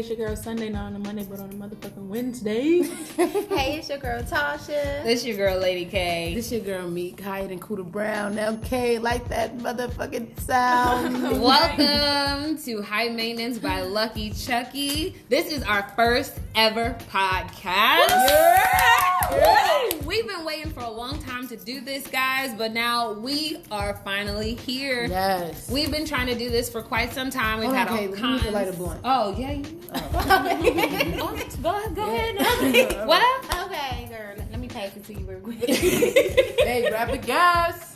Hey, it's your girl Sunday, not on a Monday, but on a motherfucking Wednesday. hey, it's your girl Tasha. This your girl Lady K. This your girl Meek Hyde and Cooter Brown. Okay, like that motherfucking sound. Welcome to High Maintenance by Lucky Chucky. This is our first ever podcast. Yeah. We've been waiting for a long time to do this, guys, but now we are finally here. Yes. We've been trying to do this for quite some time. We've Oh, had okay, all we kinds. need to light a blunt. Oh yeah. you- Oh, go go ahead. what? Okay, girl, let me pass it to you real quick. hey, grab the gas.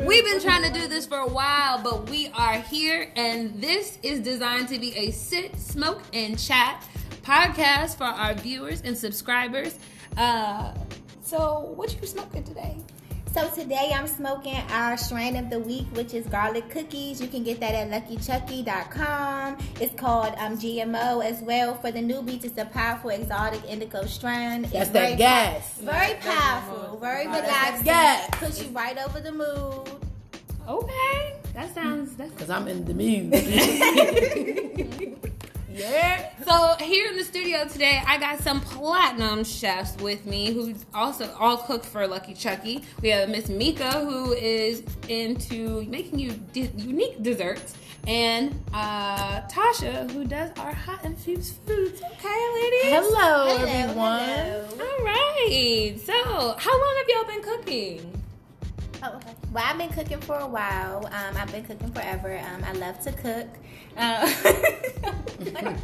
We've been trying to do this for a while, but we are here, and this is designed to be a sit, smoke, and chat podcast for our viewers and subscribers. Uh, so, what you smoking today? So today I'm smoking our strain of the week, which is garlic cookies. You can get that at luckychucky.com. It's called um, GMO as well. For the newbies, it's a powerful exotic indica strain. That's it's that very gas. Very powerful, very That's relaxing. that gas. Puts you right over the mood. Okay, that sounds Cause I'm in the mood. yeah. So here in the studio today, I got some platinum chefs with me who also all cook for Lucky Chucky. We have Miss Mika who is into making you di- unique desserts, and uh, Tasha who does our hot and infused foods. Okay, ladies. Hello, Hello, everyone. hello. All right. So, how long have y'all been cooking? Oh, okay. Well, I've been cooking for a while. Um, I've been cooking forever. Um, I love to cook. Um, um,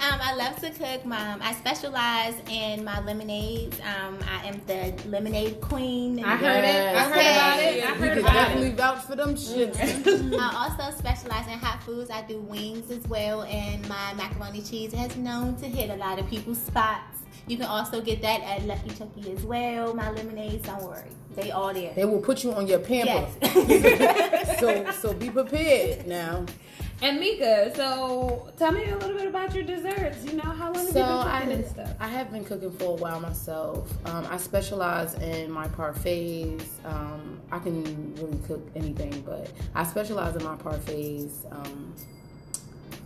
I love to cook. Mom, I specialize in my lemonades. Um, I am the lemonade queen. I heard it. I heard Yes. about it. I We heard can about definitely it. vouch for them shits. I also specialize in hot foods. I do wings as well, and my macaroni cheese has known to hit a lot of people's spots. You can also get that at Lucky Chucky as well. My lemonades, don't worry, they all there. They will put you on your pamper. Yes. So so be prepared now. And Mika, so tell me a little bit about your desserts. You know, how long have So you been I, and stuff? I have been cooking for a while myself. Um, I specialize in my parfaits. Um, I can really cook anything, but I specialize in my parfaits. Um,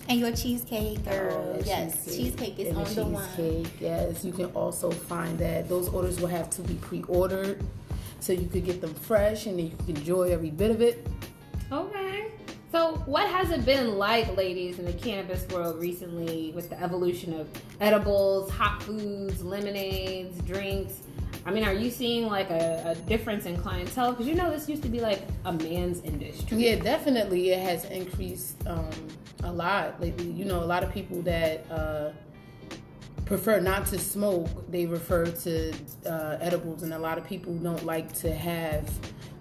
And your cheesecake, girl. uh, yes, cheesecake, is and on the one. cheesecake, Yes, you can also find that those orders will have to be pre-ordered, so you could get them fresh and you can enjoy every bit of it. Okay. So, what has it been like, ladies, in the cannabis world recently with the evolution of edibles, hot foods, lemonades, drinks? I mean, are you seeing like a, a difference in clientele? Because you know, this used to be like a man's industry. Yeah, definitely, it has increased um, a lot lately. You know, a lot of people that uh, prefer not to smoke, they refer to uh, edibles, and a lot of people don't like to have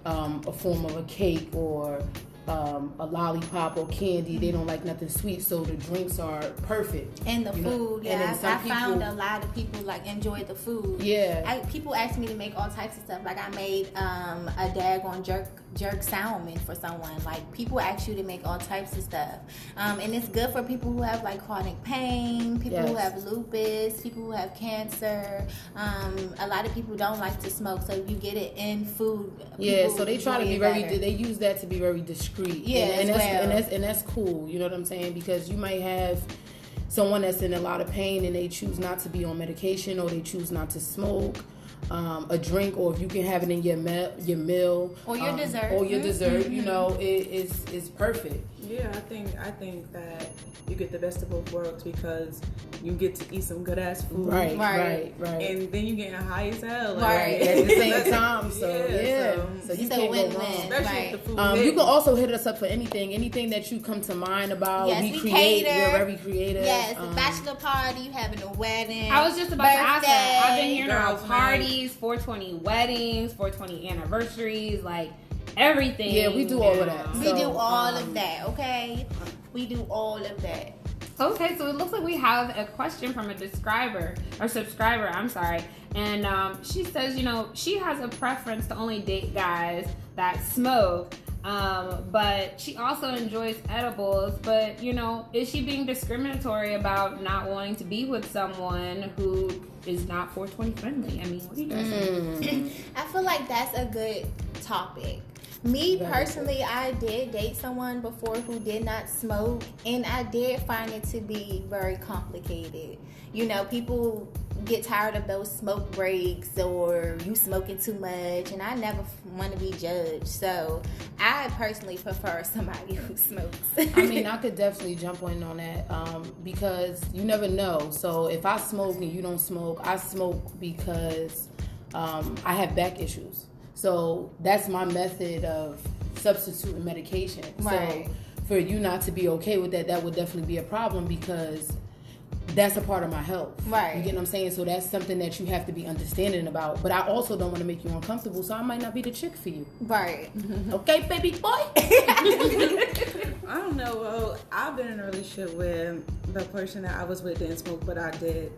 um, a form of a cake or um, a lollipop or candy. They don't like nothing sweet, so the drinks are perfect. And the You know, food, and yeah. then I, some I found people- a lot of people like enjoy the food. Yeah. I, people ask me to make all types of stuff. Like I made um, a daggone jerk jerk salmon for someone. Like people ask you to make all types of stuff, um, and it's good for people who have like chronic pain, people who have lupus, people who have cancer. Um, a lot of people don't like to smoke, so you get it in food. Yeah, so they try to be very. better. They use that to be very discreet. Yeah, and, and that's well. and that's and that's cool. You know what I'm saying? Because you might have someone that's in a lot of pain and they choose not to be on medication or they choose not to smoke. Um, a drink, or if you can have it in your meal, your meal, Or your um, dessert. or your Mhm. dessert. You know, it is is perfect. Yeah, I think I think that you get the best of both worlds because you get to eat some good ass food, Right, Right. right, right. And then you getting a high as hell, like, Right. At the same time, so yeah, so- so you can't go win-win. wrong. especially Right. if the food. Um, you can also hit us up for anything, anything that you come to mind about. Yes, we, we create. cater. We're very creative. Yes, a Um, bachelor party, you having a wedding. I was just about to ask that. I've been hearing about parties, 420 weddings, 420 anniversaries, like everything. Yeah, we do all of that. now. We So, do all um, of that, okay? We do all of that. Okay, so it looks like we have a question from a subscriber or subscriber. I'm sorry, and um, she says, you know, she has a preference to only date guys that smoke, um, but she also enjoys edibles. But you know, is she being discriminatory about not wanting to be with someone who is not 420 friendly? I mean, what do you guys think? mm. I feel like that's a good topic. Me personally, I did date someone before who did not smoke, and I did find it to be very complicated. You know, people get tired of those smoke breaks or you smoking too much, and I never want to be judged. So, I personally prefer somebody who smokes. I mean, I could definitely jump in on that um, because you never know. So if I smoke and you don't smoke, I smoke because um, I have back issues. So that's my method of substituting medication. Right. So for you not to be okay with that, that would definitely be a problem because that's a part of my health. Right. You get what I'm saying? So that's something that you have to be understanding about. But I also don't want to make you uncomfortable, so I might not be the chick for you. right. Okay, baby boy? I don't know. Well, I've been in a relationship with the person that I was with didn't smoke, but I did.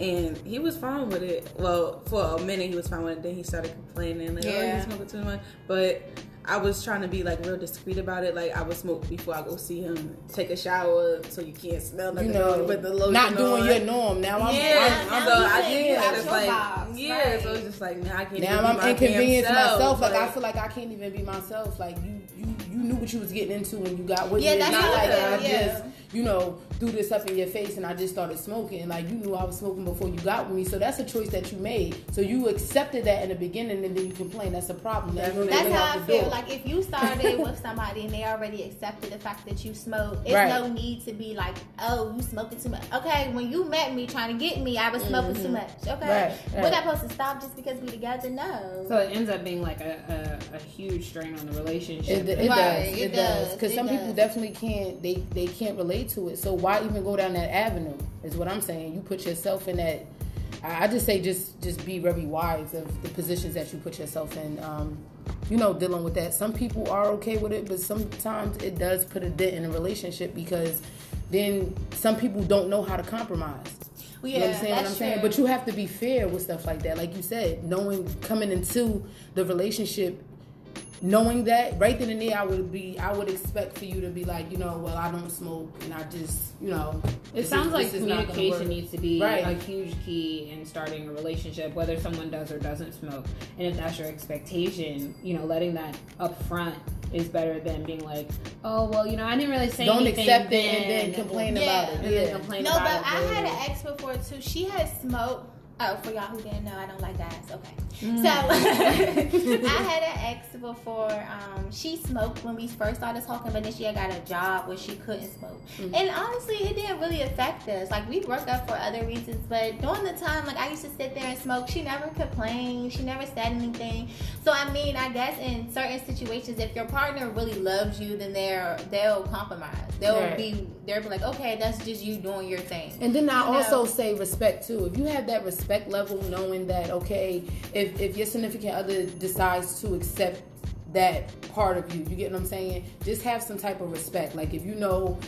And he was fine with it. Well, for a minute he was fine with it. Then he started complaining, like, oh, Yeah. you smoking too much. But I was trying to be like real discreet about it. Like I would smoke before I go see him, take a shower so you can't smell nothing. you know, with the lotion not doing on. your norm. Now I'm, yeah, now I'm, you so I think did. you and it's like, box, yeah, right. so it's just like now I can't. now I'm inconvenienced myself. Like I feel like I can't even be myself. Like you, you, you knew what you was getting into when you got with Yeah, me. That's not like I I yeah. just, you know, threw this up in your face and I just started smoking. Like you knew I was smoking before you got with me. So that's a choice that you made. So you accepted that in the beginning and then you complain. That's a problem. That's, That's how I feel. door. Like if you started with somebody and they already accepted the fact that you smoke, it's Right. no need to be like, "Oh, you smoking too much." Okay, when you met me trying to get me, I was smoking too much. Okay, Mm-hmm. Right, right. we're not supposed to stop just because we together. No. So it ends up being like a, a, a huge strain on the relationship. It, it Right, does. it It, does. does, Because it some people definitely can't. They they can't relate to it. So why even go down that avenue? Is what I'm saying. You put yourself in that. I just say just just be very wise of the positions that you put yourself in. Um, you know, dealing with that. Some people are okay with it, but sometimes it does put a dent in a relationship because then some people don't know how to compromise. Well, you yeah, understand what I'm saying? true. But you have to be fair with stuff like that. Like you said, knowing coming into the relationship, knowing that right then and there, I would be, I would expect for you to be like, you know, well, I don't smoke, and I just, you know, It sounds is- like this is not gonna communication needs to be Right. a huge key in starting a relationship, whether someone does or doesn't smoke. And if that's your expectation, you know, letting that up front is better than being like, oh, well, you know, I didn't really say Don't anything. accept it and then complain Yeah. about it. And Yeah. then complain no, about but it. I had an ex before too. She had smoked. Oh, for y'all who didn't know, I don't like guys. Okay. Mm. So I had an ex before. Um, she smoked when we first started talking, but then she had got a job where she couldn't smoke. Mm-hmm. And honestly, it didn't really affect us. Like we broke up for other reasons, but during the time, like I used to sit there and smoke. She never complained. She never said anything. So I mean, I guess in certain situations, if your partner really loves you, then they're they'll compromise. They'll Right. be they'll be like, okay, that's just you doing your thing. And then I You know? also say respect too. If you have that respect level, knowing that okay, if if your significant other decides to accept that part of you, you get what I'm saying? Just have some type of respect. Like if you know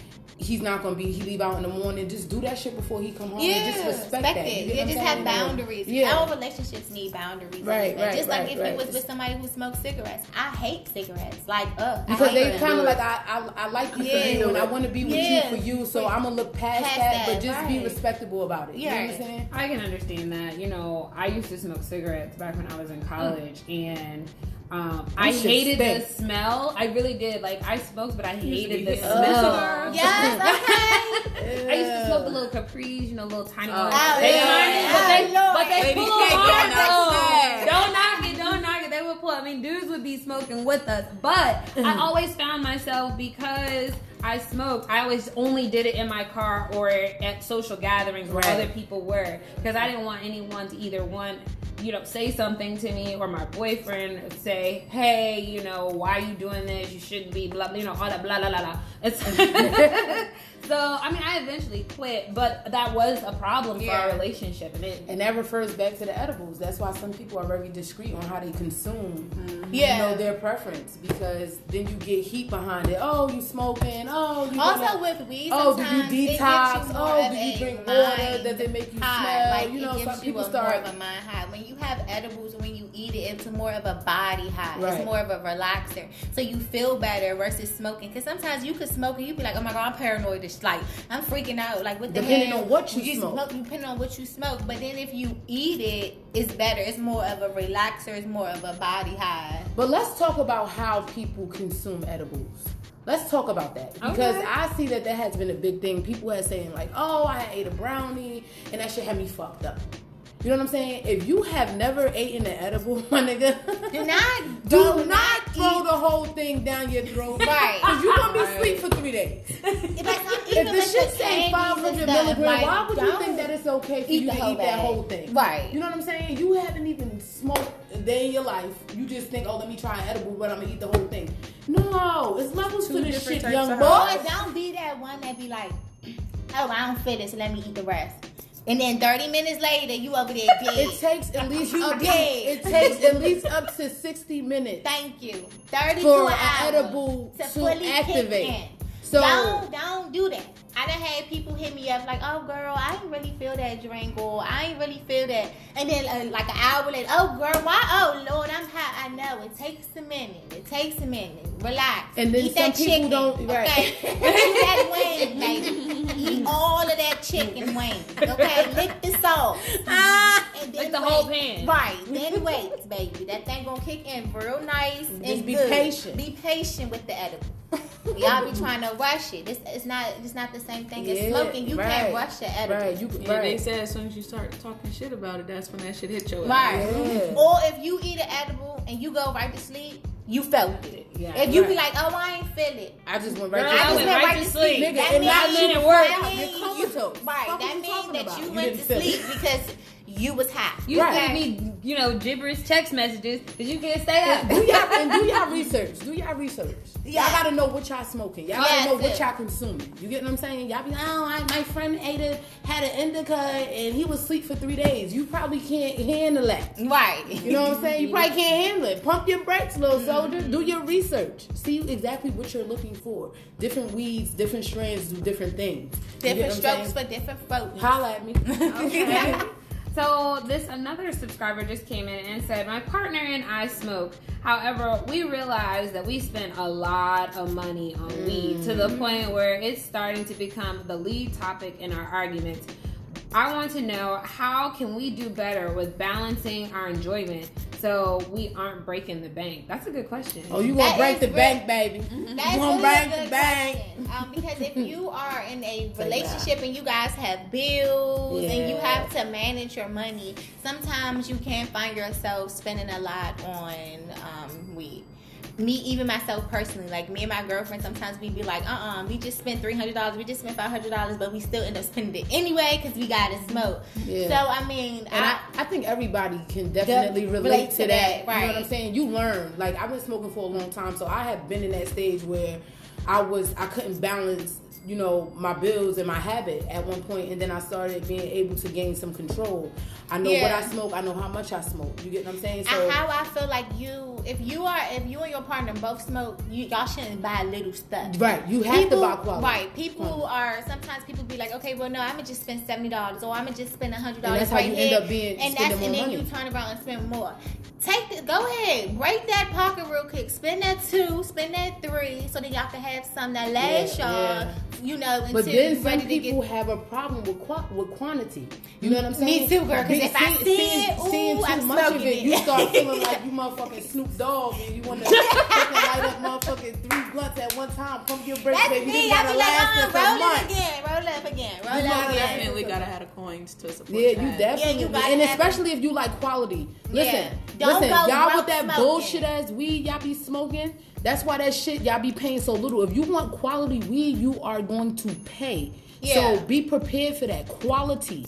he's not gonna be he leave out in the morning, just do that shit before he come home. Yeah, and just respect, respect that. it. You get Yeah, just have boundaries. Yeah. Our relationships need boundaries. Right, right, Just like right, if right. you was with somebody who smoked cigarettes. I hate cigarettes. Like, uh, Because I they kind of them. like I, I I like you Yeah. for you and I want to be with Yeah. you for you, so I'm gonna look past, Past that, that, but just be right. respectable about it. Yeah. You know what I'm saying? I can understand that. You know, I used to smoke cigarettes back when I was in college, and um, I hated stink. the smell. I really did. Like I smoked, but I hated the be smell. hitting Yes, okay. I used to smoke the little capris, you know, little tiny Oh, ones. Oh, they yeah. tiny, but they, Oh, but they Lady pull can't hard though. Don't knock it, don't knock it. They would pull. I mean, dudes would be smoking with us, but I always found myself because I smoked. I always only did it in my car or at social gatherings where Right. other people were because I didn't want anyone to either one. You know, say something to me, or my boyfriend say, "Hey, you know, why are you doing this? You shouldn't be blah you know, all that blah blah blah blah." It's so. I mean, I eventually quit, but that was a problem for our relationship, and it And that refers back to the edibles. That's why some people are very discreet on how they consume, Yeah. you know, their preference because then you get heat behind it. Oh, you smoking? Oh, you Also gonna- with weed, Oh, do you detox? you Oh, do you drink water? Does it make you high. smell? Like you know, some you people a start. more of a mind high when you you have edibles when you eat it, it's more of a body high. Right. It's more of a relaxer, so you feel better versus smoking. Because sometimes you could smoke and you'd be like, oh my god, I'm paranoid. Like I'm freaking out. Like what the Depending hell? on what you smoke. Depending on what you smoke. But then if you eat it, it's better. It's more of a relaxer. It's more of a body high. But let's talk about how people consume edibles. Let's talk about that because Okay. I see that that has been a big thing. People are saying like, "Oh, I ate a brownie and that shit had me fucked up." You know what I'm saying? If you have never eaten an edible, my nigga, Do not do do not throw eat- the whole thing down your throat, Right. Because you're gonna be Right. asleep for three days. If, that's not, If the shit the say 500 milligrams, like, why would you think that it's okay for you to whole eat that bag. whole thing? Right. You know what I'm saying? You haven't even smoked a day in your life. You just think, oh, let me try an edible, but I'm gonna eat the whole thing. No, it's levels Two to this shit, young boy. Boy, don't be that one that be like, oh, I don't feel this, let me eat the rest. And then 30 minutes later, you over there dead. It takes at least You up to, dead. it takes at least up to 60 minutes Thank you. 30 for to an an hour edible to to activate. So don't don't do that. I done had people hit me up like, oh girl, I didn't really feel that drink or I ain't really feel that. And then uh, like an hour later, oh girl, why? Oh Lord, I'm hot. I know it takes a minute. It takes a minute. Relax. And then Eat some that people chicken. don't- right. Okay. Eat that wing, baby. Eat all of that chicken wing. Okay. Lick the sauce. And Lick the wait. whole pan. Right. Then wait, baby. That thing gonna kick in real nice Just and be good. patient. Be patient with the edible. Y'all be trying to rush it. It's, it's not. It's not the same thing as Yeah, smoking. You right. can't rush the edible. right, you Yeah, they right. said as soon as you start talking shit about it, that's when that shit hit your Right. Yeah. Or if you eat an edible and you go right to sleep, you felt it. Yeah. if you be like, oh, I ain't feel it. I just went right Girl, to I just went went right right to to sleep. sleep. Nigga, That and means now you you work. that You're means comatose. you- Right. Fuck That you means that you You went to sleep because you was hot. You Right. send me, you know, gibberish text messages because you can't stay up. do y'all and do y'all research. Do y'all research. Yeah. Y'all gotta know what y'all smoking. Y'all Yes, gotta know what y'all consuming. You get what I'm saying? Y'all be like, oh, I, my friend ate a had an indica and he was asleep for three days. You probably can't handle that. Right. You know what I'm saying? You probably can't handle it. Pump your brakes, little mm-hmm. soldier. Do your research. See exactly what you're looking for. Different weeds, different strains do different things. Different what strokes saying? for different folks. Holla at me. Okay. So this another subscriber just came in and said, "My partner and I smoke. However, we realized that we spend a lot of money on weed to the mm. point where it's starting to become the lead topic in our arguments. I want to know how can we do better with balancing our enjoyment so we aren't breaking the bank? That's a good question. Oh, you gonna That break the real- bank, baby. That's you gonna really break a the good bank. question. Um, because if you are in a relationship and you guys have bills and you have to manage your money, sometimes you can't find yourself spending a lot on um, weed. Me, even myself personally, like me and my girlfriend, sometimes we be like, uh uh we just spent $300, we just spent $500, but we still end up spending it anyway because we got to smoke. Yeah. So, I mean, I, I, I think everybody can definitely relate relate to that. that, You know what I'm saying? You learn. Like I've been smoking for a long time, so I have been in that stage where I was I couldn't balance, you know, my bills and my habit at one point, and then I started being able to gain some control. I know what I smoke. I know how much I smoke. You get what I'm saying? So And how I feel like you, if you are, if you and your partner both smoke, you y'all shouldn't buy little stuff. right, you have people, to buy quality. Right. People are sometimes people be like, okay, well, no, I'm gonna just spend seventy dollars, or I'm gonna just spend hundred And dollars that's how you end up being and spending that's and then money. you turn around and spend more. Take the, go ahead, break that pocket real quick. Spend that two, spend that three, so that y'all can have some that lasts Yeah, y'all. yeah. You know, until But then you're some ready to get people have a problem with qua- with quantity. You know what I'm saying? Me too, girl. Because if I see it, ooh, seeing too I'm much of it, it. you start feeling like you motherfucking Snoop Dogg and you want to fucking light up motherfucking three blunts at one time. Pump your brakes, That's baby. me. This I gotta be like, last uh-uh, us roll it again, roll up again, roll You up gotta again. Definitely gotta have the coins to support Yeah, that. you definitely, you gotta and especially if you like quality. Listen, listen, y'all with that bullshit ass weed y'all be smoking. That's why that shit y'all be paying so little. If you want quality weed, you are going to pay. Yeah. So be prepared for that quality.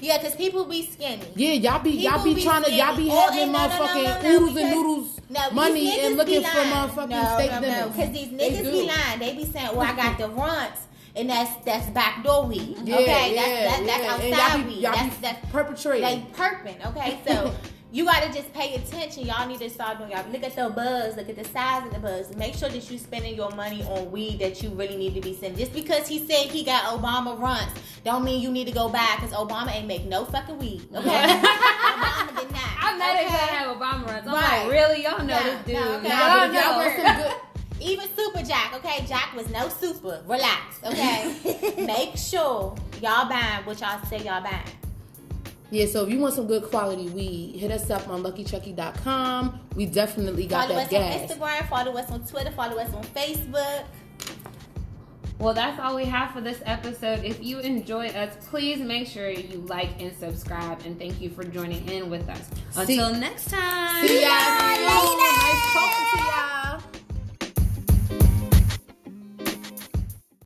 Yeah, because people be skinny. Yeah, y'all be y'all be be trying to y'all be skinny. Oh, having and no, no, no, motherfucking no, no, oodles and noodles No, money and looking for motherfucking no, steak no, dinners. No, because these niggas be lying. They be saying, "Well, I got the Runtz." And that's that's backdoor weed. Yeah, okay, yeah, that's that, that's yeah. Outside y'all be, weed. y'all That's be that's perpetrating. like perping. Okay, so you gotta just pay attention. Y'all need to start doing. Y'all look at the buzz. Look at the size of the buzz. Make sure that you spending your money on weed that you really need to be spending. Just because he said he got Obama Runtz, don't mean you need to go buy because Obama ain't make no fucking weed. Okay, Obama did not. I met okay? it that had Obama Runtz. I'm Right. like, really? Y'all know Nah, this dude? nah, okay. Y'all y'all want know. some good, Even Super Jack, okay? Jack was no super. Relax, okay? Make sure y'all buying what y'all say y'all buying. Yeah. So if you want some good quality weed, hit us up on luckychucky.com. We definitely got Follow that Follow us on Instagram, follow us on Twitter, follow us on Facebook. Well, that's all we have for this episode. If you enjoyed us, please make sure you like and subscribe. And thank you for joining in with us. See- Until next time. See y'all Bye, later. Nice talking to y'all.